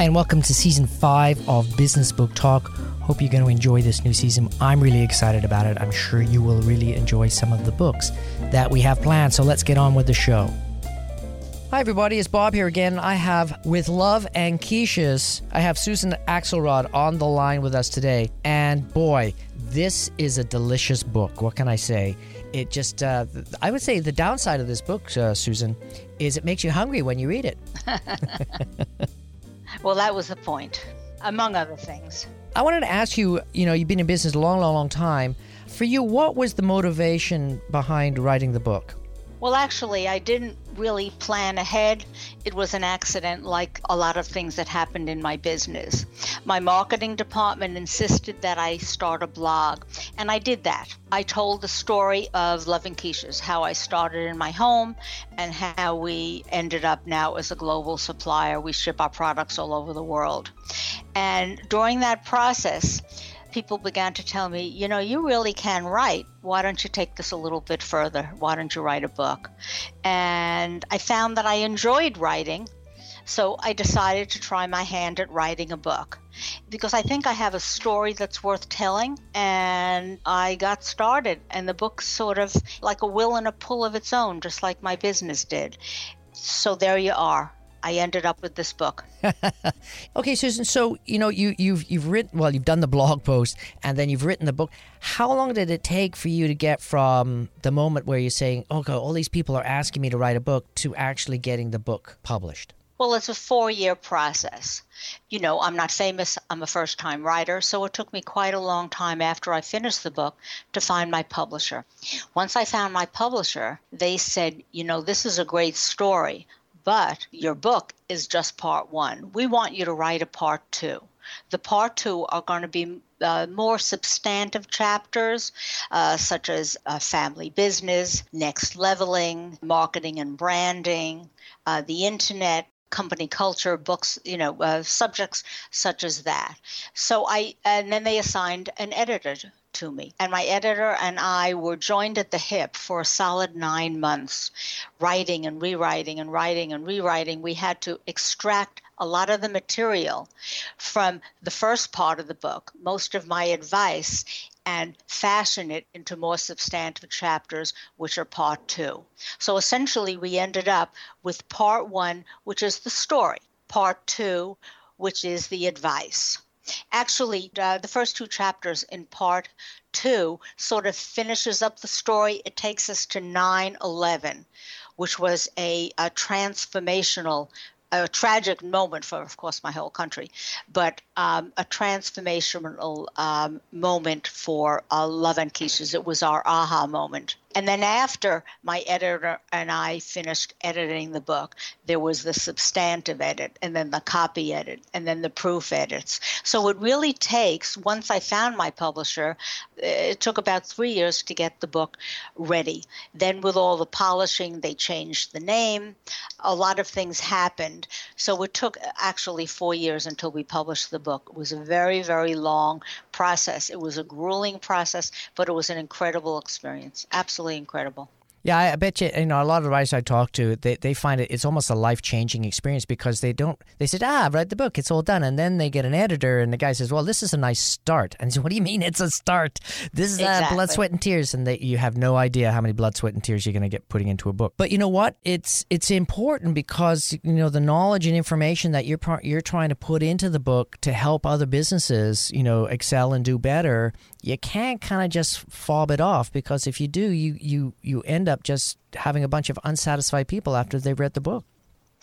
Hi, and welcome to season five of Business Book Talk. Hope you're going to enjoy this new season. I'm really excited about it. I'm sure you will really enjoy some of the books that we have planned. So let's get on with the show. Hi, everybody. It's Bob here again. I have, with love and quiches, I have Susan Axelrod on the line with us today. And boy, this is a delicious book. What can I say? It just, uh, I would say the downside of this book, uh, Susan, is it makes you hungry when you read it. well, that was the point, among other things. I wanted to ask you, you know, you've been in business a long, long, long time. For you, what was the motivation behind writing the book? Well, actually, I didn't really plan ahead. It was an accident, like a lot of things that happened in my business. My marketing department insisted that I start a blog, and I did that. I told the story of Love and Quiches, how I started in my home, and how we ended up now as a global supplier. We ship our products all over the world. And during that process, people began to tell me, you know, you really can write. Why don't you take this a little bit further? Why don't you write a book? And I found that I enjoyed writing. So I decided to try my hand at writing a book because I think I have a story that's worth telling. And I got started, and the book's sort of like a will and a pull of its own, just like my business did. So there you are. I ended up with this book. okay, Susan. So you know you you've you've written well, you've done the blog post, and then you've written the book. How long did it take for you to get from the moment where you're saying, oh, "Okay, all these people are asking me to write a book," to actually getting the book published? Well, it's a four-year process. You know, I'm not famous. I'm a first-time writer, so it took me quite a long time after I finished the book to find my publisher. Once I found my publisher, they said, "You know, this is a great story." But your book is just part one. We want you to write a part two. The part two are going to be uh, more substantive chapters, uh, such as uh, family business, next leveling, marketing and branding, uh, the internet, company culture, books, you know, uh, subjects such as that. So I, and then they assigned an editor to me. And my editor and I were joined at the hip for a solid nine months, writing and rewriting and writing and rewriting. We had to extract a lot of the material from the first part of the book, most of my advice, and fashion it into more substantive chapters, which are part two. So essentially, we ended up with part one, which is the story, part two, which is the advice. Actually, uh, the first two chapters in part two sort of finishes up the story. It takes us to 9 11, which was a, a transformational a tragic moment for, of course, my whole country, but um, a transformational um, moment for uh, Love and Quiches. It was our aha moment. And then after my editor and I finished editing the book, there was the substantive edit, and then the copy edit, and then the proof edits. So it really takes, once I found my publisher, eh, it took about three years to get the book ready. Then, with all the polishing, they changed the name. A lot of things happened. So it took eh, actually four years until we published the book. It was a very, very long process. It was a grueling process, but it was an incredible experience. Absolutely incredible. Yeah, I bet you, you know, a lot of the writers I talk to, they, they find it, it's almost a life changing experience because they don't, they said, ah, I've read the book, it's all done. And then they get an editor and the guy says, well, this is a nice start. And says, what do you mean it's a start? This is exactly. uh, blood, sweat, and tears. And they, you have no idea how many blood, sweat, and tears you're going to get putting into a book. But you know what? It's, it's important because, you know, the knowledge and information that you're, you're trying to put into the book to help other businesses, you know, excel and do better, you can't kind of just fob it off because if you do, you, you, you end up just having a bunch of unsatisfied people after they've read the book.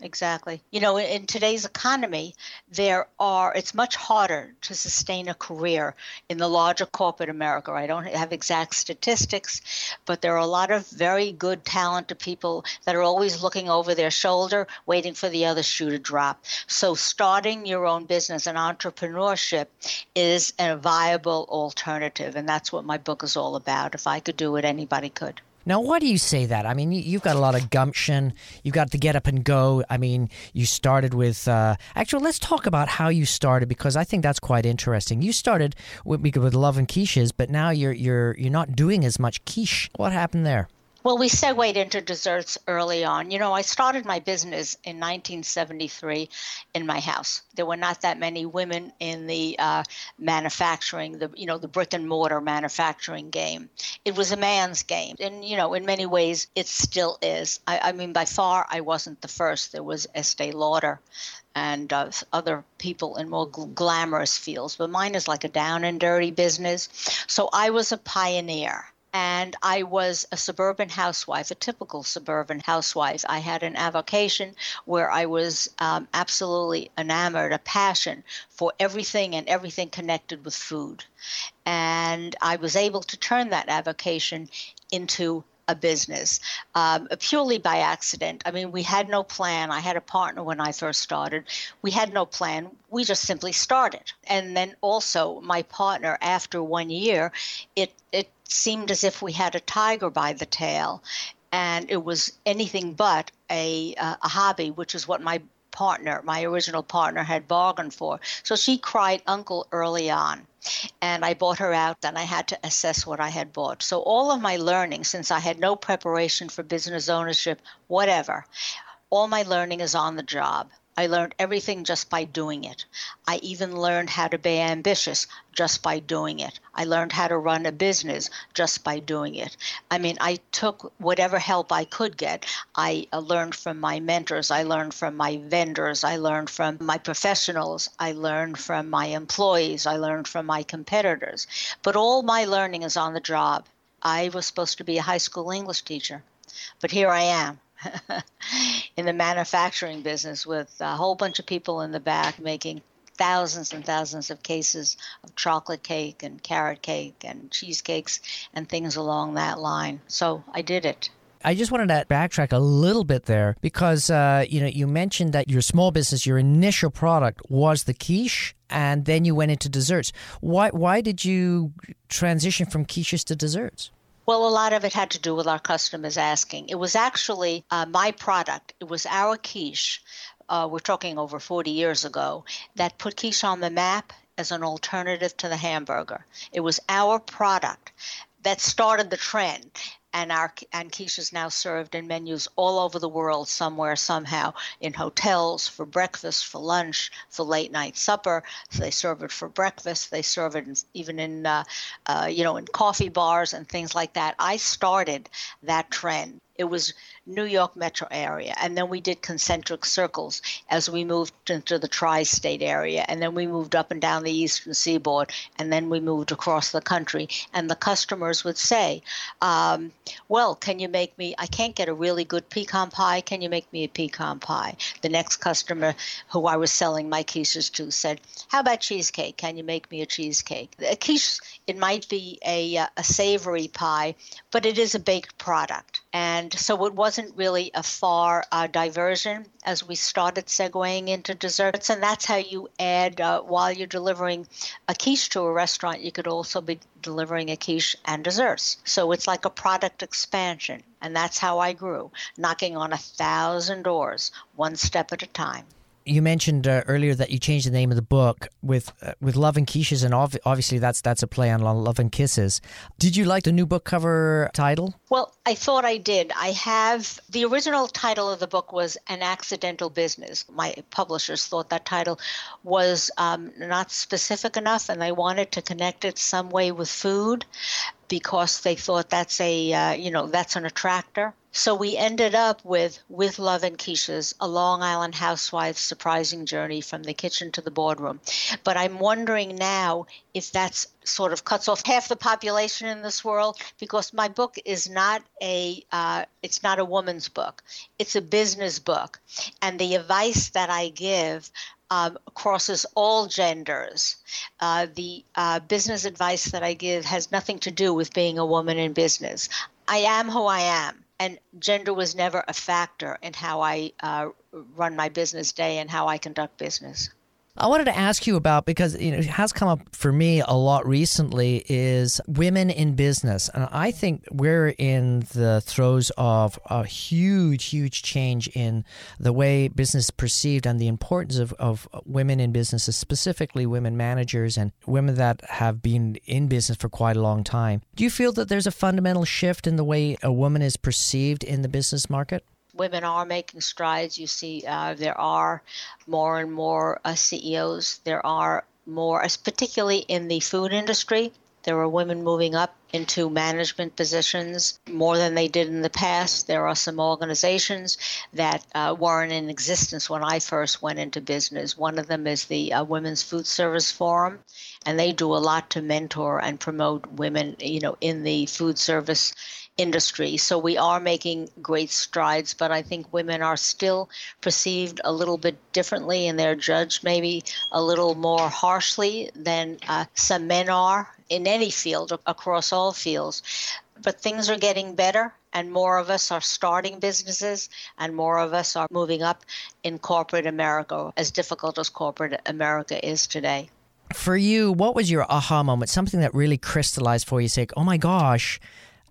Exactly. You know, in today's economy, there are it's much harder to sustain a career in the larger corporate America. I don't have exact statistics, but there are a lot of very good, talented people that are always looking over their shoulder, waiting for the other shoe to drop. So, starting your own business and entrepreneurship is a viable alternative, and that's what my book is all about. If I could do it, anybody could. Now, why do you say that? I mean, you've got a lot of gumption. You've got to get up and go. I mean, you started with. Uh, actually, let's talk about how you started because I think that's quite interesting. You started with, with love and quiches, but now you're you're you're not doing as much quiche. What happened there? Well, we segued into desserts early on. You know, I started my business in 1973 in my house. There were not that many women in the uh, manufacturing, the you know, the brick and mortar manufacturing game. It was a man's game, and you know, in many ways, it still is. I, I mean, by far, I wasn't the first. There was Estee Lauder, and uh, other people in more gl- glamorous fields, but mine is like a down and dirty business. So I was a pioneer and I was a suburban housewife, a typical suburban housewife. I had an avocation where I was um, absolutely enamored, a passion for everything and everything connected with food. And I was able to turn that avocation into a business um, purely by accident. I mean, we had no plan. I had a partner when I first started. We had no plan. We just simply started. And then also, my partner, after one year, it, it seemed as if we had a tiger by the tail. And it was anything but a, uh, a hobby, which is what my partner, my original partner, had bargained for. So she cried uncle early on. And I bought her out, then I had to assess what I had bought. So all of my learning, since I had no preparation for business ownership, whatever, all my learning is on the job. I learned everything just by doing it. I even learned how to be ambitious just by doing it. I learned how to run a business just by doing it. I mean, I took whatever help I could get. I uh, learned from my mentors, I learned from my vendors, I learned from my professionals, I learned from my employees, I learned from my competitors. But all my learning is on the job. I was supposed to be a high school English teacher, but here I am in the manufacturing business with a whole bunch of people in the back making thousands and thousands of cases of chocolate cake and carrot cake and cheesecakes and things along that line. So I did it. I just wanted to backtrack a little bit there because uh, you know you mentioned that your small business, your initial product was the quiche, and then you went into desserts. Why why did you transition from quiches to desserts? Well, a lot of it had to do with our customers asking. It was actually uh, my product. It was our quiche. Uh, we're talking over 40 years ago that put quiche on the map as an alternative to the hamburger. It was our product that started the trend and our and is now served in menus all over the world somewhere somehow in hotels for breakfast for lunch for late night supper. So they serve it for breakfast. They serve it in, even in uh, uh, you know in coffee bars and things like that. I started that trend it was New York metro area. And then we did concentric circles as we moved into the tri state area. And then we moved up and down the eastern seaboard. And then we moved across the country. And the customers would say, um, Well, can you make me? I can't get a really good pecan pie. Can you make me a pecan pie? The next customer who I was selling my quiches to said, How about cheesecake? Can you make me a cheesecake? A quiche, it might be a, uh, a savory pie, but it is a baked product. And so it wasn't really a far uh, diversion as we started segueing into desserts. And that's how you add, uh, while you're delivering a quiche to a restaurant, you could also be delivering a quiche and desserts. So it's like a product expansion. And that's how I grew, knocking on a thousand doors, one step at a time you mentioned uh, earlier that you changed the name of the book with uh, with Love and Quiches, and ov- obviously that's that's a play on Love and Kisses. Did you like the new book cover title? Well, I thought I did. I have the original title of the book was An Accidental Business. My publishers thought that title was um, not specific enough, and they wanted to connect it some way with food because they thought that's a uh, you know that's an attractor. So we ended up with With Love and Quiches, a Long Island housewife's surprising journey from the kitchen to the boardroom. But I'm wondering now if that's sort of cuts off half the population in this world because my book is not a uh, it's not a woman's book. It's a business book, and the advice that I give um, crosses all genders. Uh, the uh, business advice that I give has nothing to do with being a woman in business. I am who I am and gender was never a factor in how I uh, run my business day and how I conduct business. I wanted to ask you about because you know, it has come up for me a lot recently is women in business. And I think we're in the throes of a huge, huge change in the way business perceived and the importance of, of women in businesses, specifically women managers and women that have been in business for quite a long time. Do you feel that there's a fundamental shift in the way a woman is perceived in the business market? Women are making strides. You see, uh, there are more and more uh, CEOs. There are more, particularly in the food industry. There are women moving up into management positions more than they did in the past. There are some organizations that uh, weren't in existence when I first went into business. One of them is the uh, Women's Food Service Forum, and they do a lot to mentor and promote women, you know, in the food service industry. So we are making great strides, but I think women are still perceived a little bit differently and they're judged maybe a little more harshly than uh, some men are in any field across all fields. But things are getting better, and more of us are starting businesses, and more of us are moving up in corporate America, as difficult as corporate America is today. For you, what was your aha moment? Something that really crystallized for you, say, oh my gosh,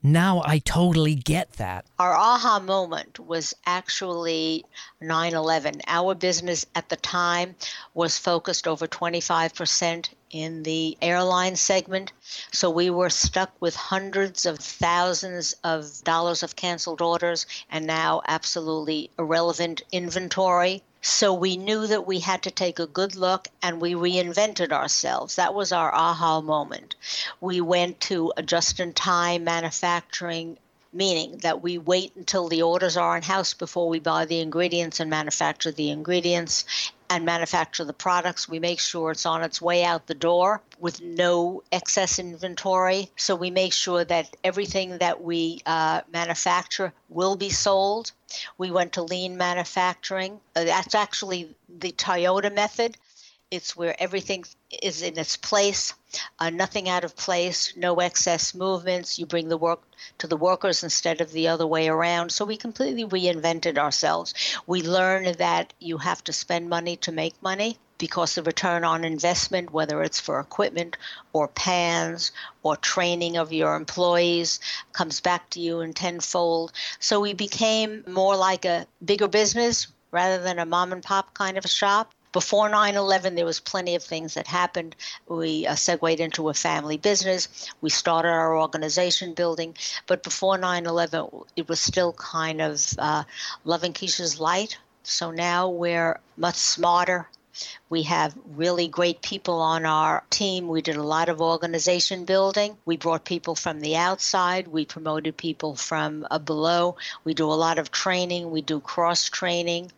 now I totally get that. Our aha moment was actually 9 11. Our business at the time was focused over 25% in the airline segment. So we were stuck with hundreds of thousands of dollars of canceled orders and now absolutely irrelevant inventory. So we knew that we had to take a good look and we reinvented ourselves. That was our aha moment. We went to a just in time manufacturing meaning that we wait until the orders are in house before we buy the ingredients and manufacture the ingredients and manufacture the products. We make sure it's on its way out the door with no excess inventory. So we make sure that everything that we uh, manufacture will be sold. We went to lean manufacturing. Uh, that's actually the Toyota method. It's where everything is in its place, uh, nothing out of place, no excess movements. You bring the work to the workers instead of the other way around. So we completely reinvented ourselves. We learned that you have to spend money to make money because the return on investment, whether it's for equipment or pans or training of your employees, comes back to you in tenfold. So we became more like a bigger business rather than a mom and pop kind of a shop before 9 11, there was plenty of things that happened. We uh, segued into a family business. We started our organization building. But before 9 11, it was still kind of uh, Love and Quiches light. So now we're much smarter. We have really great people on our team. We did a lot of organization building. We brought people from the outside. We promoted people from uh, below. We do a lot of training. We do cross training.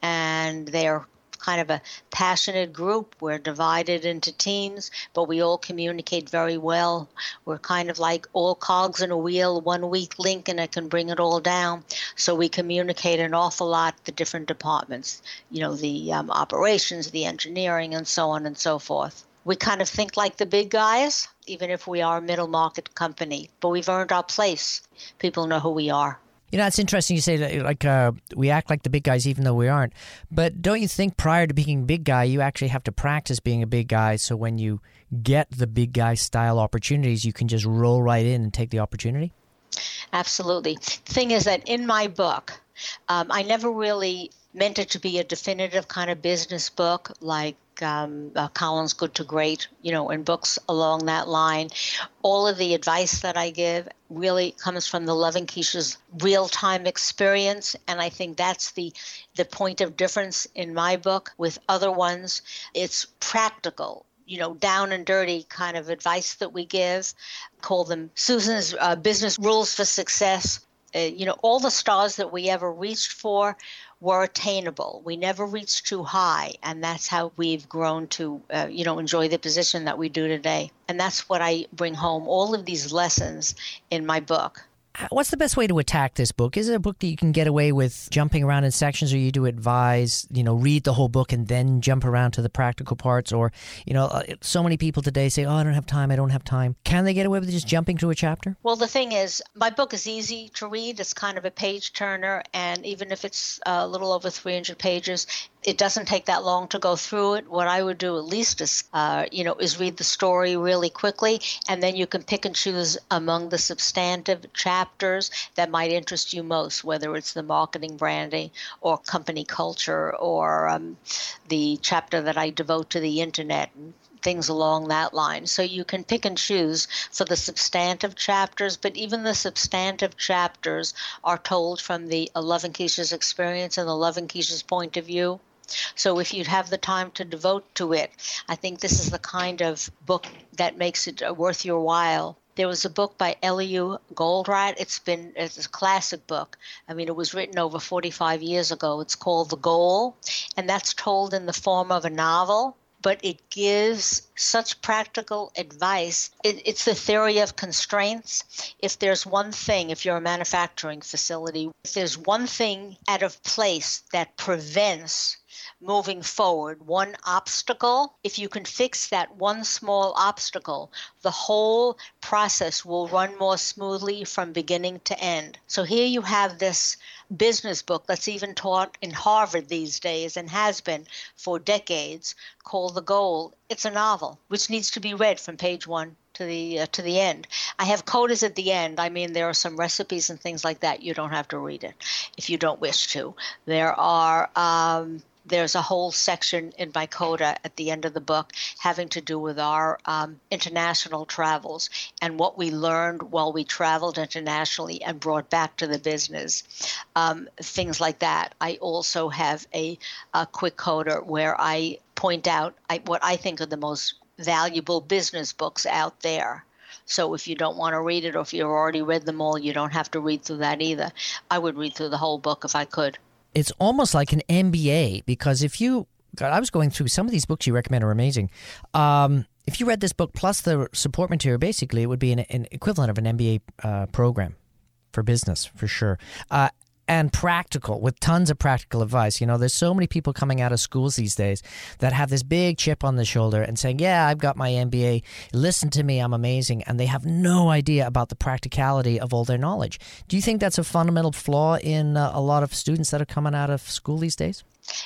And they're kind of a passionate group. We're divided into teams, but we all communicate very well. We're kind of like all cogs in a wheel, one weak link, and it can bring it all down. So we communicate an awful lot, the different departments, you know, the um, operations, the engineering, and so on and so forth. We kind of think like the big guys, even if we are a middle market company, but we've earned our place. People know who we are. You know, it's interesting you say that, like, uh, we act like the big guys even though we aren't. But don't you think prior to being a big guy, you actually have to practice being a big guy so when you get the big guy style opportunities, you can just roll right in and take the opportunity? Absolutely. Thing is that in my book, um, I never really meant it to be a definitive kind of business book like um, uh, Collins Good to Great, you know, and books along that line. All of the advice that I give really comes from the Love and Quiches real time experience, and I think that's the the point of difference in my book with other ones. It's practical you know, down and dirty kind of advice that we give. Call them Susan's uh, business rules for success. Uh, you know, all the stars that we ever reached for were attainable. We never reached too high, and that's how we've grown to, uh, you know, enjoy the position that we do today. And that's what I bring home. All of these lessons in my book. What's the best way to attack this book? Is it a book that you can get away with jumping around in sections, or you do advise, you know, read the whole book and then jump around to the practical parts? Or, you know, uh, so many people today say, "Oh, I don't have time. I don't have time." Can they get away with just jumping through a chapter? Well, the thing is, my book is easy to read. It's kind of a page turner, and even if it's a little over 300 pages, it doesn't take that long to go through it. What I would do at least is, uh, you know, is read the story really quickly, and then you can pick and choose among the substantive chapters that might interest you most, whether it's the marketing, branding, or company culture, or um, the chapter that I devote to the internet and things along that line. So you can pick and choose for the substantive chapters, but even the substantive chapters are told from the Love and Quiches experience and the Love and Quiches point of view. So if you'd have the time to devote to it, I think this is the kind of book that makes it uh, worth your while. There was a book by Eliyahu Goldratt. It's been it's a classic book. I mean, it was written over 45 years ago. It's called The Goal, and that's told in the form of a novel but it gives such practical advice. It, it's the theory of constraints. If there's one thing, if you're a manufacturing facility, if there's one thing out of place that prevents moving forward, one obstacle, if you can fix that one small obstacle, the whole process will run more smoothly from beginning to end. So here you have this business book that's even taught in Harvard these days and has been for decades called The Goal. It's a novel which needs to be read from page 1 to the uh, to the end. I have codas at the end. I mean, there are some recipes and things like that. You don't have to read it if you don't wish to. There are um, there's a whole section in my coda at the end of the book having to do with our um, international travels and what we learned while we traveled internationally and brought back to the business. Um, things like that. I also have a, a quick coda where I point out I, what I think are the most valuable business books out there. So if you don't want to read it or if you've already read them all, you don't have to read through that either. I would read through the whole book if I could it's almost like an MBA because if you, God, I was going through some of these books you recommend are amazing. Um, if you read this book plus the support material, basically it would be an, an equivalent of an MBA uh, program for business for sure. Uh, and practical with tons of practical advice. You know, there's so many people coming out of schools these days that have this big chip on the shoulder and saying, Yeah, I've got my MBA. Listen to me, I'm amazing. And they have no idea about the practicality of all their knowledge. Do you think that's a fundamental flaw in uh, a lot of students that are coming out of school these days?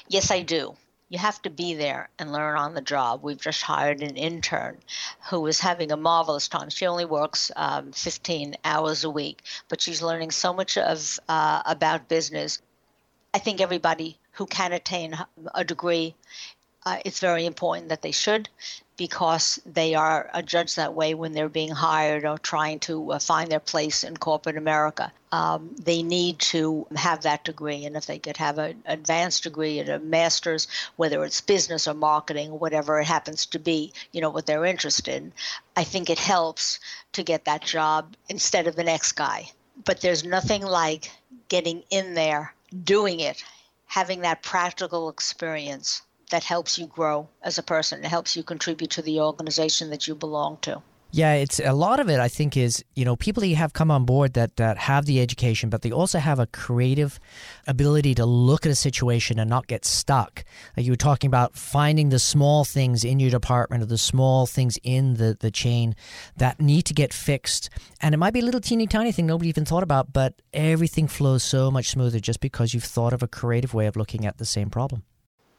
Yes, I do you have to be there and learn on the job. We've just hired an intern who is having a marvelous time. She only works um, 15 hours a week, but she's learning so much of uh, about business. I think everybody who can attain a degree, uh, it's very important that they should because they are judged that way when they're being hired or trying to uh, find their place in corporate America. Um, they need to have that degree, and if they could have an advanced degree and a master's, whether it's business or marketing, or whatever it happens to be, you know what they're interested in, I think it helps to get that job instead of the next guy. But there's nothing like getting in there, doing it, having that practical experience that helps you grow as a person. It helps you contribute to the organization that you belong to. Yeah, it's a lot of it. I think is you know people that you have come on board that that have the education, but they also have a creative ability to look at a situation and not get stuck. Like you were talking about finding the small things in your department or the small things in the the chain that need to get fixed, and it might be a little teeny tiny thing nobody even thought about, but everything flows so much smoother just because you've thought of a creative way of looking at the same problem.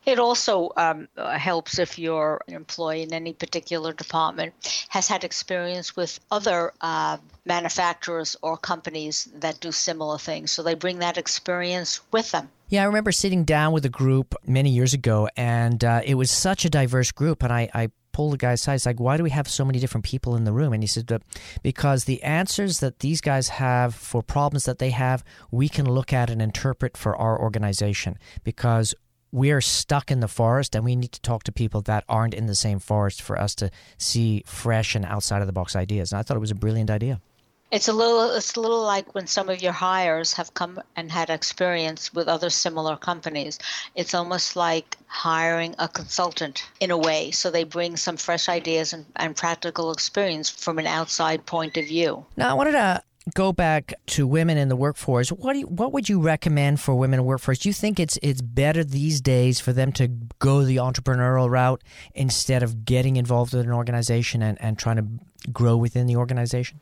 It also um, helps if your employee in any particular department has had experience with other uh, manufacturers or companies that do similar things. So they bring that experience with them. Yeah, I remember sitting down with a group many years ago, and uh, it was such a diverse group. And I, I pulled the guy's aside. like, why do we have so many different people in the room? And he said, because the answers that these guys have for problems that they have, we can look at and interpret for our organization because we're stuck in the forest and we need to talk to people that aren't in the same forest for us to see fresh and outside of the box ideas. And I thought it was a brilliant idea. It's a little it's a little like when some of your hires have come and had experience with other similar companies. It's almost like hiring a consultant in a way. So they bring some fresh ideas and, and practical experience from an outside point of view. Now I wanted to go back to women in the workforce, what you, what would you recommend for women in workforce? Do you think it's it's better these days for them to go the entrepreneurial route instead of getting involved with an organization and, and trying to grow within the organization?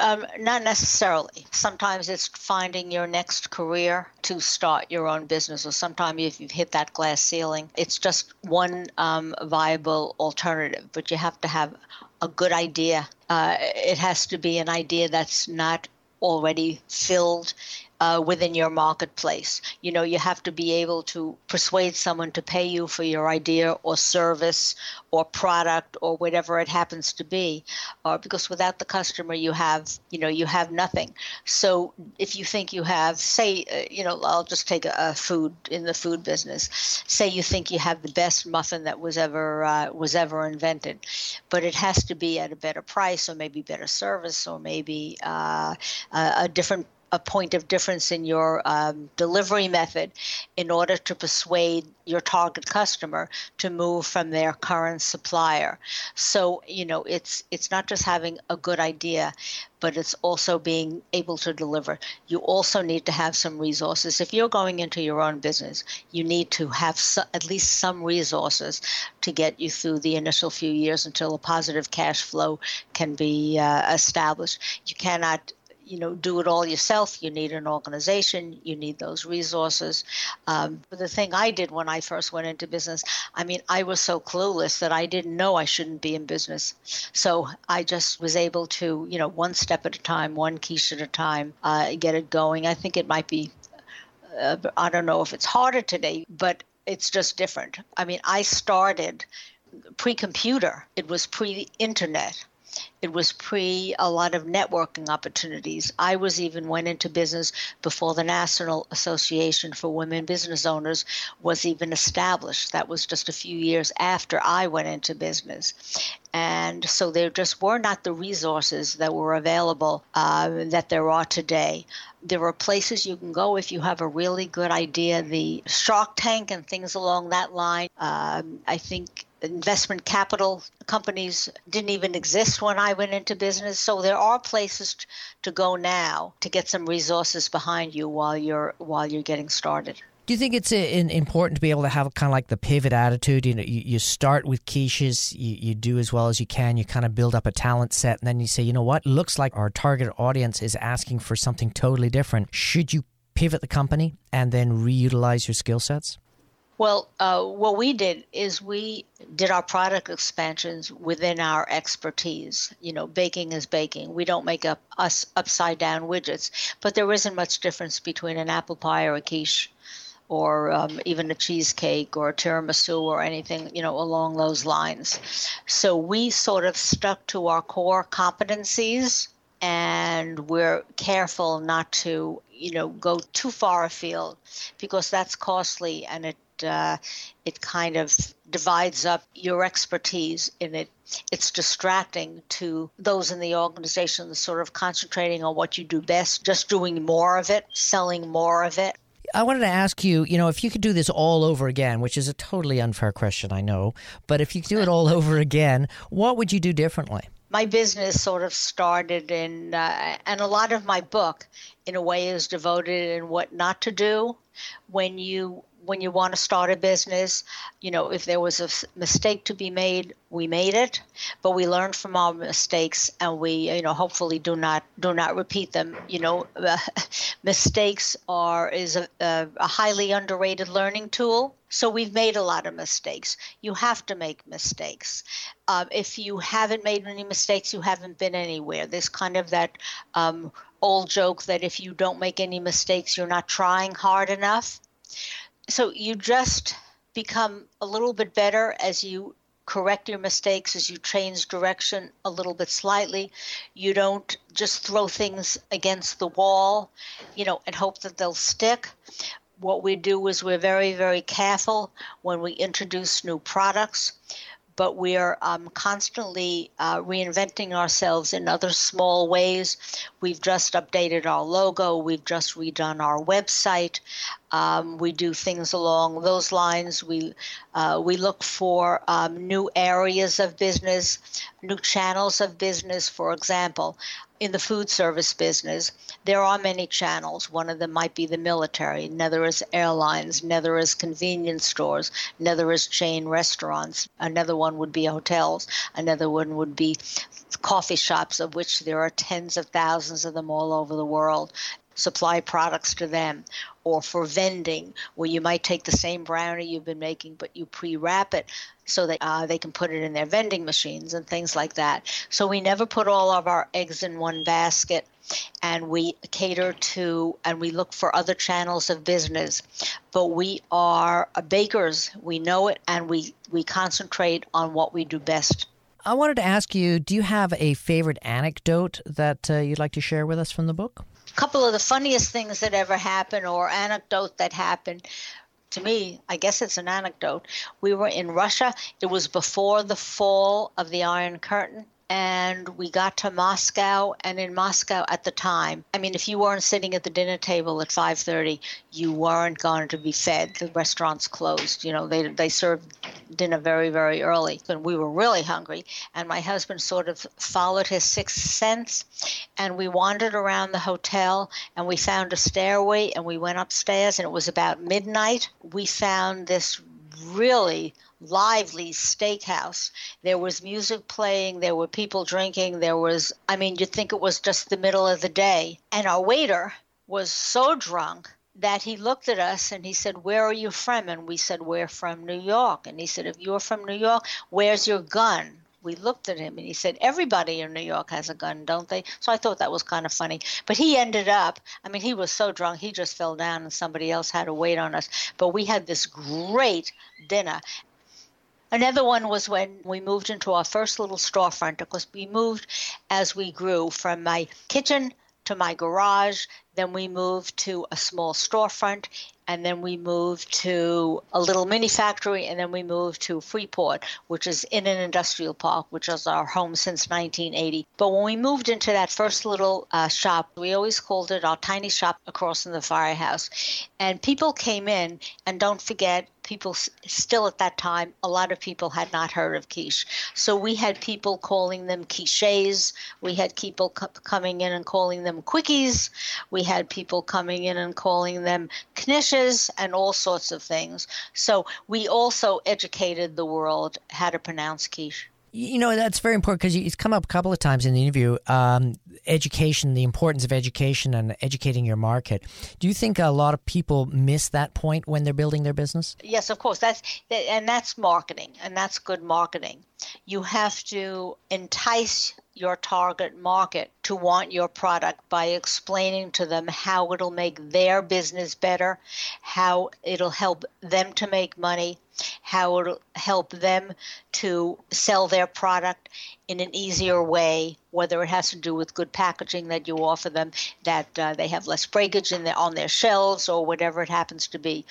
Um, not necessarily. Sometimes it's finding your next career to start your own business, or sometimes if you've hit that glass ceiling, it's just one um, viable alternative. But you have to have a good idea. Uh, it has to be an idea that's not already filled uh, within your marketplace. You know, you have to be able to persuade someone to pay you for your idea or service or product or whatever it happens to be, uh, because without the customer, you have, you know, you have nothing. So if you think you have, say, uh, you know, I'll just take a, a, food in the food business. Say you think you have the best muffin that was ever uh, was ever invented, but it has to be at a better price or maybe better service or maybe uh, a, a different a point of difference in your um, delivery method in order to persuade your target customer to move from their current supplier. So, you know, it's it's not just having a good idea, but it's also being able to deliver. You also need to have some resources. If you're going into your own business, you need to have so, at least some resources to get you through the initial few years until a positive cash flow can be uh, established. You cannot you know do it all yourself. You need an organization. You need those resources. Um, but the thing i did when i first went into business i mean i was so clueless that i didn't know i shouldn't be in business. So i just was able to you know one step at a time one quiche at a time uh, get it going. I think it might be uh, i don't know if it's harder today but it's just different. I mean i started pre-computer. It was pre-internet it was pre a lot of networking opportunities. I was even went into business before the National Association for Women Business Owners was even established. That was just a few years after I went into business. And so there just were not the resources that were available uh, that there are today. There are places you can go if you have a really good idea. The Shark Tank and things along that line. Um, I think investment capital companies didn't even exist when I went into business. So there are places to go now to get some resources behind you while you're while you're getting started. Do you think it's uh, important to be able to have kind of like the pivot attitude? You know, you, you start with quiches, you, you do as well as you can, you kind of build up a talent set, and then you say, you know what, looks like our target audience is asking for something totally different. Should you pivot the company and then reutilize your skill sets? Well, uh, what we did is we did our product expansions within our expertise. You know, baking is baking. We don't make up us upside down widgets, but there isn't much difference between an apple pie or a quiche or um, even a cheesecake or a tiramisu or anything, you know, along those lines. So we sort of stuck to our core competencies and we're careful not to, you know, go too far afield because that's costly and it uh, it kind of divides up your expertise in it. It's distracting to those in the organization, sort of concentrating on what you do best, just doing more of it, selling more of it. I wanted to ask you, you know, if you could do this all over again, which is a totally unfair question, I know, but if you could do it all over again, what would you do differently? My business sort of started in, uh, and a lot of my book, in a way, is devoted in what not to do when you when you want to start a business, you know, if there was a mistake to be made, we made it, but we learned from our mistakes, and we, you know, hopefully do not do not repeat them. You know, uh, mistakes are is a, a, a highly underrated learning tool. So we've made a lot of mistakes. You have to make mistakes. Uh, if you haven't made any mistakes, you haven't been anywhere. There's kind of that um, old joke that if you don't make any mistakes, you're not trying hard enough so you just become a little bit better as you correct your mistakes as you change direction a little bit slightly you don't just throw things against the wall you know and hope that they'll stick what we do is we're very very careful when we introduce new products but we are um, constantly uh, reinventing ourselves in other small ways. We've just updated our logo, we've just redone our website. Um, we do things along those lines. We uh, we look for um, new areas of business, new channels of business. For example, in the food service business, there are many channels. One of them might be the military, another is airlines, another is convenience stores, another is chain restaurants, another one would be hotels, another one would be coffee shops, of which there are tens of thousands of them all over the world, supply products to them, or for vending, where you might take the same brownie you've been making, but you pre wrap it so that uh, they can put it in their vending machines and things like that. So we never put all of our eggs in one basket and we cater to and we look for other channels of business but we are bakers we know it and we we concentrate on what we do best I wanted to ask you do you have a favorite anecdote that uh, you'd like to share with us from the book? Couple of the funniest things that ever happened or anecdote that happened to me, I guess it's an anecdote. We were in Russia. It was before the fall of the Iron Curtain and we got to Moscow and in Moscow at the time I mean if you weren't sitting at the dinner table at 5:30 you weren't going to be fed the restaurants closed you know they they served dinner very very early and we were really hungry and my husband sort of followed his sixth sense and we wandered around the hotel and we found a stairway and we went upstairs and it was about midnight we found this really lively steakhouse. There was music playing, there were people drinking, there was, I mean, you'd think it was just the middle of the day. And our waiter was so drunk that he looked at us and he said, Where are you from? And we said, We're from New York. And he said, If you're from New York, where's your gun? we looked at him and he said, Everybody in New York has a gun, don't they? So I thought that was kind of funny. But he ended up, I mean, he was so drunk, he just fell down and somebody else had to wait on us. But we had this great dinner. Another one was when we moved into our first little storefront because we moved as we grew from my kitchen to my garage. Then we moved to a small storefront and then we moved to a little mini factory, and then we moved to Freeport, which is in an industrial park, which is our home since 1980. But when we moved into that first little uh, shop, we always called it our tiny shop across from the firehouse. And people came in, and don't forget, people still at that time, a lot of people had not heard of quiche. So we had people calling them quiches. We had people co- coming in and calling them quickies. We had people coming in and calling them knishes and all sorts of things. So we also educated the world how to pronounce quiche. You know, that's very important because it's come up a couple of times in the interview. Um, education, the importance of education and educating your market. Do you think a lot of people miss that point when they're building their business? Yes, of course. That's and that's marketing, and that's good marketing. You have to entice your target market to want your product by explaining to them how it'll make their business better, how it'll help them to make money, how it'll help them to sell their product in an easier way, whether it has to do with good packaging that you offer them, that uh, they have less breakage in their, on their shelves, or whatever it happens to be.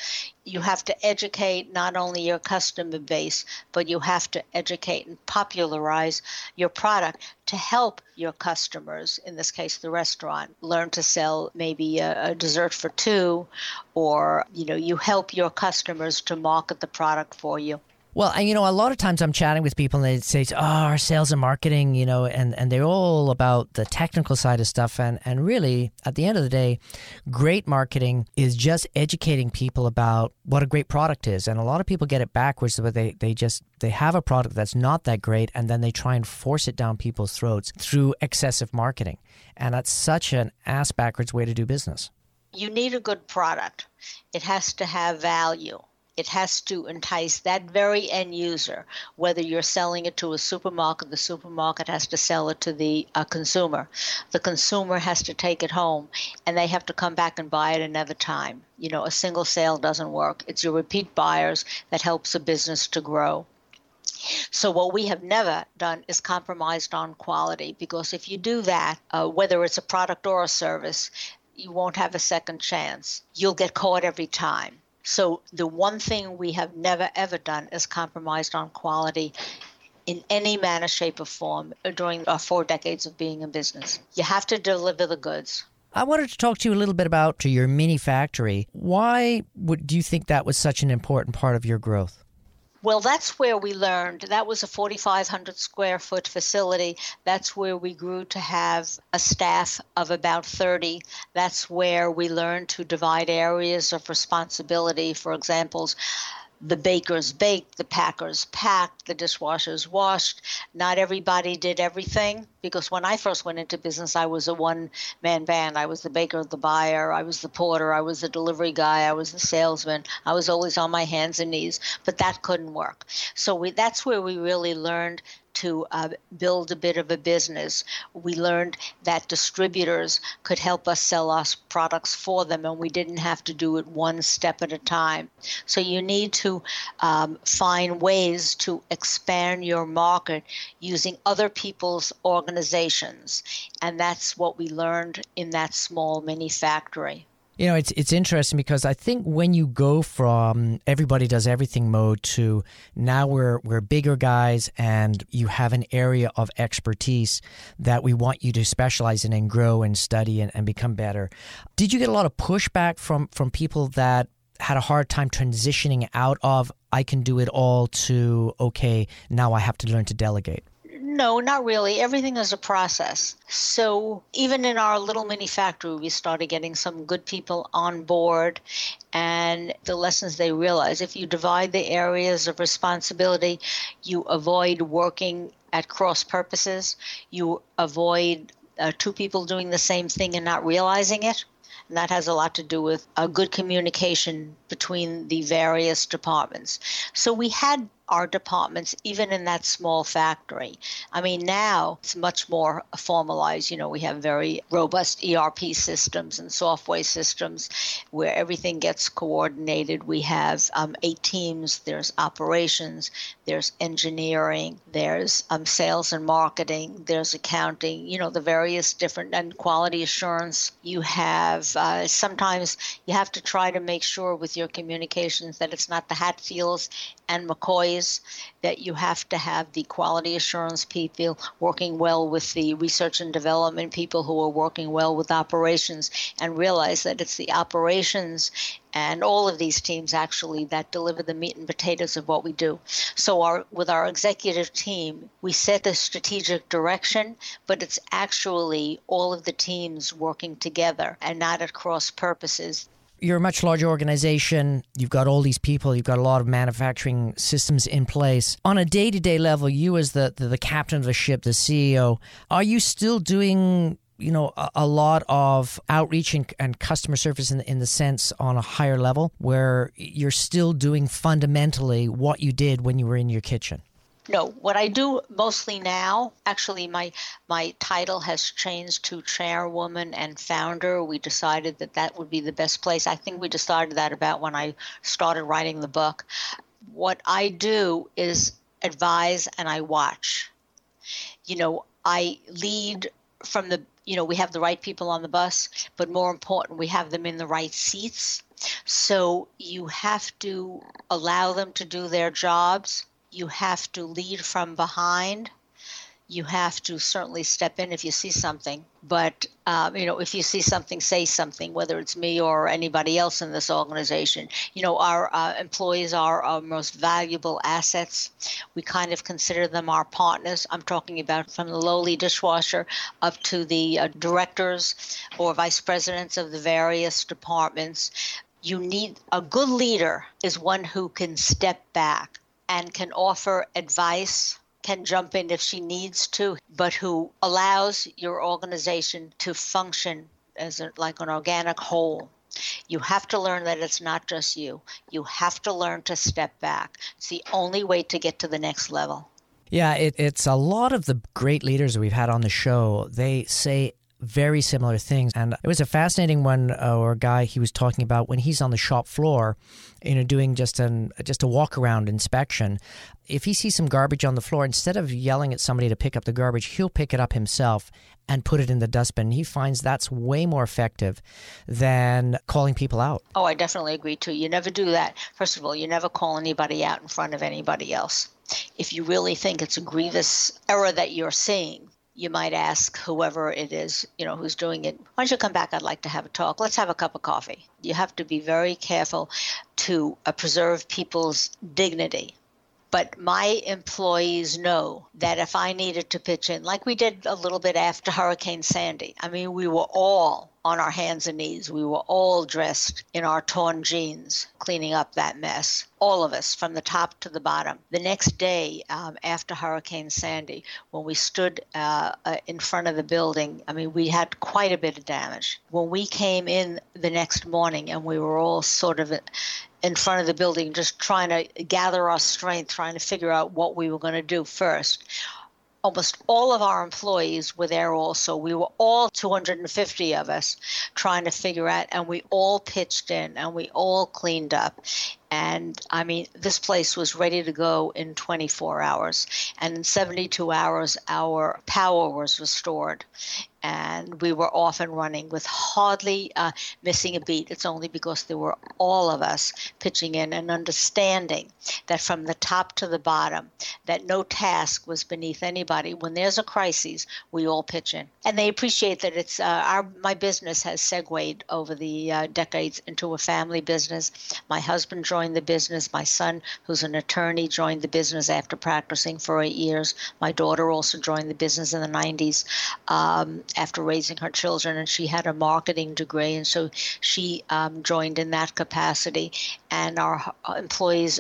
You have to educate not only your customer base, but you have to educate and popularize your product to help your customers, in this case the restaurant, learn to sell maybe a, a, dessert for two, or you know, you help your customers to market the product for you. Well, you know, a lot of times I'm chatting with people and they say, "Oh, our sales and marketing," you know, and and they're all about the technical side of stuff. And and really, at the end of the day, great marketing is just educating people about what a great product is. And a lot of people get it backwards, but they they just they have a product that's not that great, and then they try and force it down people's throats through excessive marketing. And that's such an ass backwards way to do business. You need a good product. It has to have value it has to entice that very end user. Whether you're selling it to a supermarket, the supermarket has to sell it to the uh, consumer. The consumer has to take it home, and they have to come back and buy it another time. You know, a single sale doesn't work. It's your repeat buyers that helps a business to grow. So what we have never done is compromised on quality because if you do that, uh, whether it's a product or a service, you won't have a second chance. You'll get caught every time. So the one thing we have never ever done is compromised on quality in any manner, shape, or form during our four decades of being in business. You have to deliver the goods. I wanted to talk to you a little bit about your mini factory. Why would do you think that was such an important part of your growth? Well, that's where we learned. That was a 4,500 square foot facility. That's where we grew to have a staff of about 30. That's where we learned to divide areas of responsibility. For examples, the bakers baked, the packers packed, the dishwashers washed. Not everybody did everything because when I first went into business, I was a one man band. I was the baker, the buyer, I was the porter, I was the delivery guy, I was the salesman. I was always on my hands and knees, but that couldn't work. So we, that's where we really learned to uh, build a bit of a business. We learned that distributors could help us sell us products for them, and we didn't have to do it one step at a time. So you need to um, find ways to expand your market using other people's organizations, and that's what we learned in that small mini factory. You know, it's it's interesting because I think when you go from everybody does everything mode to now we're we're bigger guys and you have an area of expertise that we want you to specialize in and grow and study and, and become better. Did you get a lot of pushback from from people that had a hard time transitioning out of I can do it all to okay, now I have to learn to delegate? No, not really. Everything is a process. So even in our little mini factory, we started getting some good people on board and the lessons they realize. If you divide the areas of responsibility, you avoid working at cross purposes, you avoid uh, two people doing the same thing and not realizing it. And that has a lot to do with a good communication between the various departments. So we had our departments, even in that small factory. I mean, now it's much more formalized. You know, we have very robust ERP systems and software systems where everything gets coordinated. We have um, eight teams there's operations, there's engineering, there's um, sales and marketing, there's accounting, you know, the various different and quality assurance. You have uh, sometimes you have to try to make sure with your communications that it's not the Hatfields and McCoys that you have to have the quality assurance people working well with the research and development people who are working well with operations and realize that it's the operations and all of these teams actually that deliver the meat and potatoes of what we do. So our with our executive team, we set the strategic direction, but it's actually all of the teams working together and not at cross purposes you're a much larger organization. You've got all these people. You've got a lot of manufacturing systems in place. On a day to day level, you as the, the, the captain of the ship, the CEO, are you still doing you know a, a, lot of outreach and, and customer service in, in the sense on a higher level where you're still doing fundamentally what you did when you were in your kitchen no, what I do mostly now, actually, my my title has changed to chairwoman and founder. We decided that that would be the best place. I think we decided that about when I started writing the book. What I do is advise and I watch. You know, I lead from the you know we have the right people on the bus, but more important, we have them in the right seats. So you have to allow them to do their jobs you have to lead from behind. You have to certainly step in if you see something, but um, you know if you see something, say something. Whether it's me or anybody else in this organization, you know our uh, employees are our most valuable assets. We kind of consider them our partners. I'm talking about from the lowly dishwasher up to the uh, directors or vice presidents of the various departments. You need a good leader is one who can step back and can offer advice, can jump in if she needs to, but who allows your organization to function as a, like an organic whole. You have to learn that it's not just you. You have to learn to step back. It's the only way to get to the next level. Yeah, it, it's a lot of the great leaders we've had on the show. They say very similar things. And it was a fascinating one, uh, or guy he was talking about when he's on the shop floor, you know, doing just an just a walk around inspection. If he sees some garbage on the floor, instead of yelling at somebody to pick up the garbage, he'll pick it up himself and put it in the dustbin. He finds that's way more effective than calling people out. Oh, I definitely agree too. You never do that. First of all, you never call anybody out in front of anybody else. If you really think it's a grievous error that you're seeing, you might ask whoever it is, you know, who's doing it, why don't you come back? I'd like to have a talk. Let's have a cup of coffee. You have to be very careful to uh, preserve people's dignity. But my employees know that if I needed to pitch in, like we did a little bit after Hurricane Sandy, I mean, we were all on our hands and knees. We were all dressed in our torn jeans, cleaning up that mess. All of us, from the top to the bottom. The next day, um, after Hurricane Sandy, when we stood uh, uh, in front of the building, I mean, we had quite a bit of damage. When we came in the next morning and we were all sort of in front of the building, just trying to gather our strength, trying to figure out what we were going to do first. Almost all of our employees were there also. We were all 250 of us trying to figure out, and we all pitched in and we all cleaned up. And I mean, this place was ready to go in 24 hours. And in 72 hours, our power was restored and we were off and running with hardly uh, missing a beat. It's only because there were all of us pitching in and understanding that from the top to the bottom, that no task was beneath anybody. When there's a crisis, we all pitch in, and they appreciate that it's uh, our my business has segued over the uh, decades into a family business. My husband joined the business. My son, who's an attorney, joined the business after practicing for eight years. My daughter also joined the business in the 90s. Um, after raising her children, and she had a marketing degree, and so she um, joined in that capacity. And our employees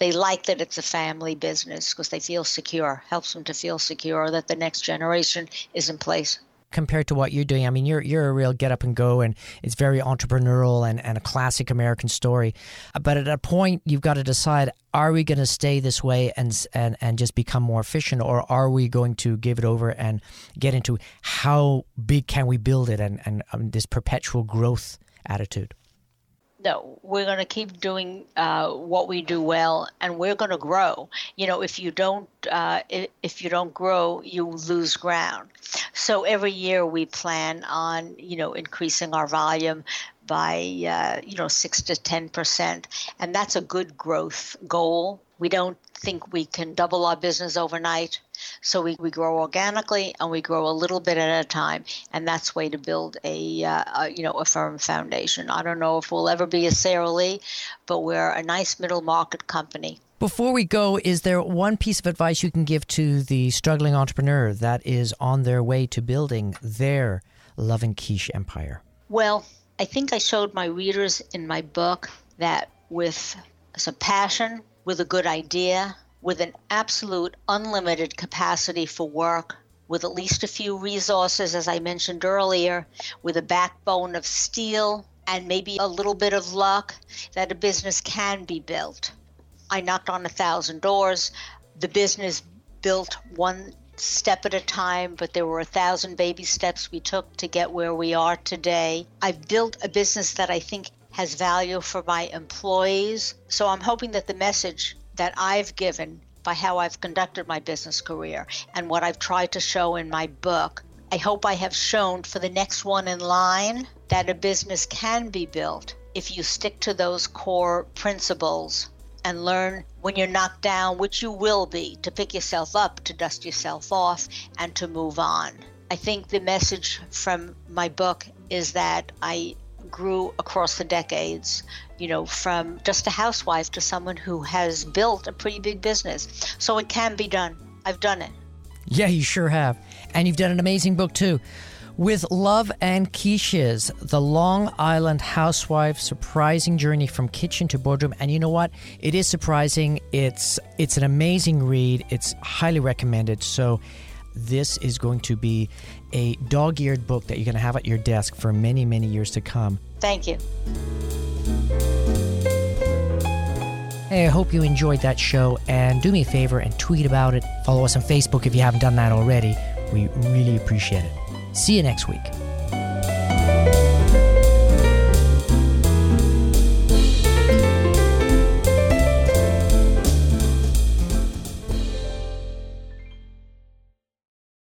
they like that it's a family business because they feel secure helps them to feel secure that the next generation is in place compared to what you're doing. I mean, you're you're a real get up and go, and it's very entrepreneurial and, and a classic American story. But at a point, you've got to decide: Are we going to stay this way and and and just become more efficient, or are we going to give it over and get into how big can we build it and and um, this perpetual growth attitude? No, we're going to keep doing uh, what we do well, and we're going to grow. You know, if you don't, uh, if you don't grow, you lose ground. So every year we plan on, you know, increasing our volume by, uh, you know, six to ten percent, and that's a good growth goal. We don't think we can double our business overnight. So we, we grow organically and we grow a little bit at a time, and that's way to build a, uh, a, you know a firm foundation. I don't know if we'll ever be a Sara Lee, but we're a nice middle market company. Before we go, is there one piece of advice you can give to the struggling entrepreneur that is on their way to building their Love and Quiche empire? Well, I think I showed my readers in my book that with some passion, with a good idea, with an absolute unlimited capacity for work, with at least a few resources, as I mentioned earlier, with a backbone of steel and maybe a little bit of luck, that a business can be built. I knocked on a thousand doors. The business built one step at a time, but there were a thousand baby steps we took to get where we are today. I've built a business that I think has value for my employees. So I'm hoping that the message that I've given by how I've conducted my business career and what I've tried to show in my book. I hope I have shown for the next one in line that a business can be built if you stick to those core principles and learn when you're knocked down, which you will be, to pick yourself up, to dust yourself off, and to move on. I think the message from my book is that I grew across the decades, you know, from just a housewife to someone who has built a pretty big business. So it can be done. I've done it. Yeah, you sure have. And you've done an amazing book too. With Love and Quiches, the Long Island housewife surprising journey from kitchen to boardroom. And you know what? It is surprising. It's it's an amazing read. It's highly recommended. So this is going to be a dog eared book that you're going to have at your desk for many, many years to come. Thank you. Hey, I hope you enjoyed that show and do me a favor and tweet about it. Follow us on Facebook if you haven't done that already. We really appreciate it. See you next week.